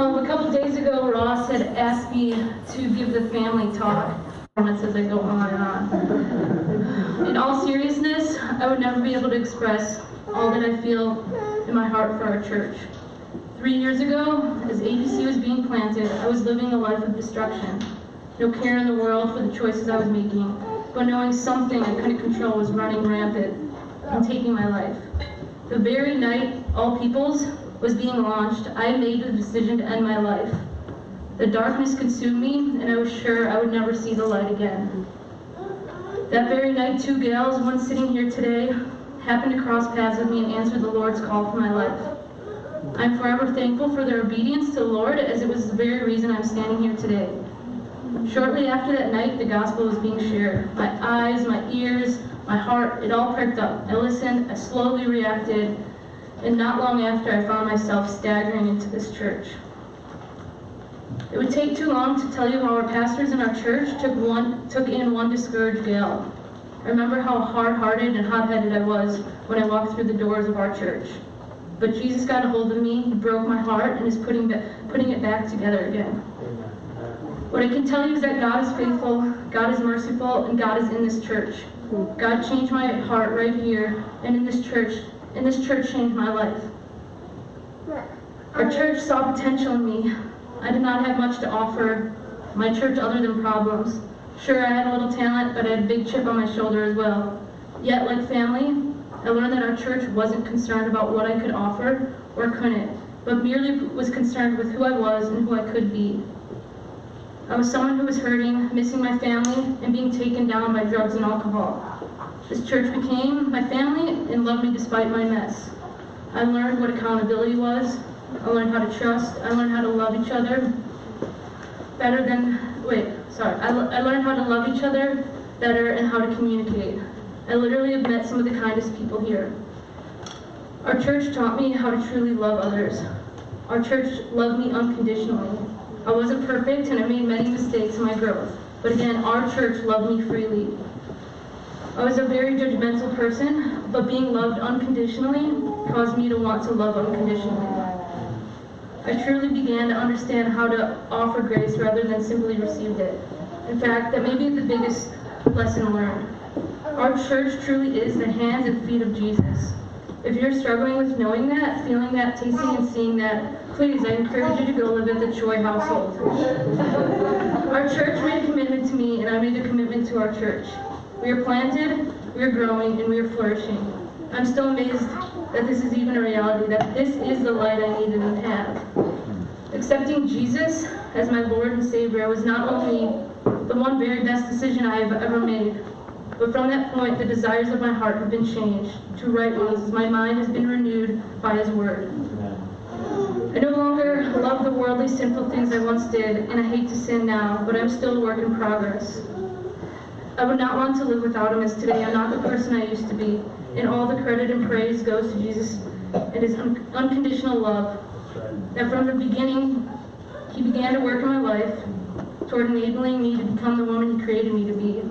Um, a couple days ago, Ross had asked me to give the family talk. As I go on and on. In all seriousness, I would never be able to express all that I feel in my heart for our church. Three years ago, as APC was being planted, I was living a life of destruction. No care in the world for the choices I was making, but knowing something I couldn't control was running rampant and taking my life. The very night All Peoples was being launched, I made the decision to end my life. The darkness consumed me, and I was sure I would never see the light again. That very night, two gals, one sitting here today, happened to cross paths with me and answered the Lord's call for my life. I'm forever thankful for their obedience to the Lord, as it was the very reason I'm standing here today. Shortly after that night, the gospel was being shared. My eyes, my ears, my heart, it all perked up. I listened, I slowly reacted, and not long after, I found myself staggering into this church. It would take too long to tell you how our pastors in our church took one took in one discouraged gal. I remember how hard-hearted and hot-headed I was when I walked through the doors of our church. But Jesus got a hold of me, he broke my heart, and is putting, putting it back together again. What I can tell you is that God is faithful, God is merciful, and God is in this church. God changed my heart right here, and in this church, and this church changed my life. Our church saw potential in me, I did not have much to offer my church other than problems. Sure, I had a little talent, but I had a big chip on my shoulder as well. Yet, like family, I learned that our church wasn't concerned about what I could offer or couldn't, but merely was concerned with who I was and who I could be. I was someone who was hurting, missing my family, and being taken down by drugs and alcohol. This church became my family and loved me despite my mess. I learned what accountability was, I learned how to trust. I learned how to love each other better than, wait, sorry. I, I learned how to love each other better and how to communicate. I literally have met some of the kindest people here. Our church taught me how to truly love others. Our church loved me unconditionally. I wasn't perfect and I made many mistakes in my growth. But again, our church loved me freely. I was a very judgmental person, but being loved unconditionally caused me to want to love unconditionally. I truly began to understand how to offer grace rather than simply receive it. In fact, that may be the biggest lesson learned. Our church truly is the hands and feet of Jesus. If you're struggling with knowing that, feeling that, tasting and seeing that, please, I encourage you to go live at the Choi household. our church made a commitment to me, and I made a commitment to our church. We are planted, we are growing, and we are flourishing. I'm still amazed that this is even a reality, that this is the light I needed and have. Accepting Jesus as my Lord and Savior was not only the one very best decision I have ever made, but from that point, the desires of my heart have been changed to right ones as my mind has been renewed by His Word. I no longer love the worldly, sinful things I once did, and I hate to sin now, but I'm still a work in progress. I would not want to live without Him as today I'm not the person I used to be and all the credit and praise goes to Jesus and his un unconditional love. That from the beginning, he began to work in my life toward enabling me to become the woman he created me to be.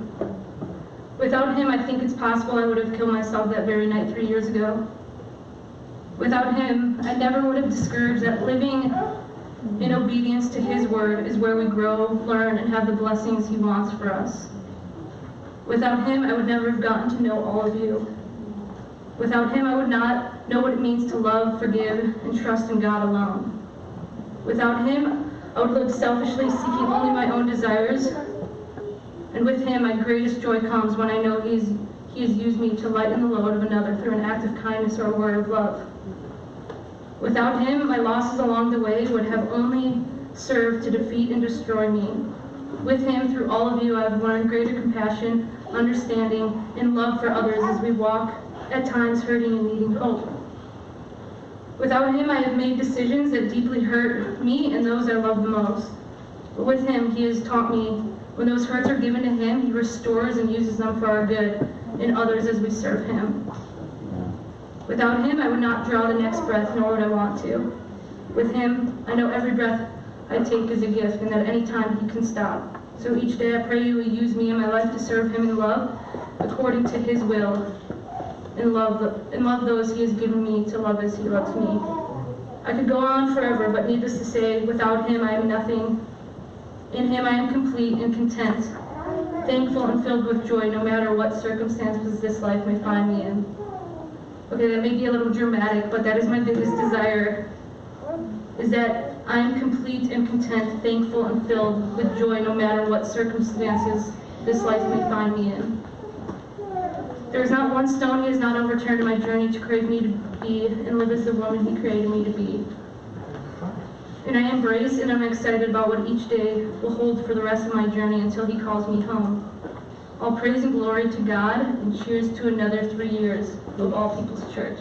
Without him, I think it's possible I would have killed myself that very night three years ago. Without him, I never would have discouraged that living in obedience to his word is where we grow, learn, and have the blessings he wants for us. Without him, I would never have gotten to know all of you. Without him, I would not know what it means to love, forgive, and trust in God alone. Without him, I would live selfishly, seeking only my own desires. And with him, my greatest joy comes when I know he's, he has used me to lighten the load of another through an act of kindness or a word of love. Without him, my losses along the way would have only served to defeat and destroy me. With him, through all of you, I have learned greater compassion, understanding, and love for others as we walk at times hurting and needing hope. Without him, I have made decisions that deeply hurt me and those I love the most. But with him, he has taught me when those hurts are given to him, he restores and uses them for our good and others as we serve him. Without him, I would not draw the next breath, nor would I want to. With him, I know every breath I take is a gift and that any time he can stop. So each day I pray you will use me in my life to serve him in love according to his will and love, and love those he has given me to love as he loves me. I could go on forever, but needless to say, without him I am nothing. In him I am complete and content, thankful and filled with joy no matter what circumstances this life may find me in. Okay, that may be a little dramatic, but that is my biggest desire, is that I am complete and content, thankful and filled with joy no matter what circumstances this life may find me in. There is not one stone he has not overturned in my journey to create me to be and live as the woman he created me to be. And I embrace and I'm excited about what each day will hold for the rest of my journey until he calls me home. All praise and glory to God and cheers to another three years of All People's Church.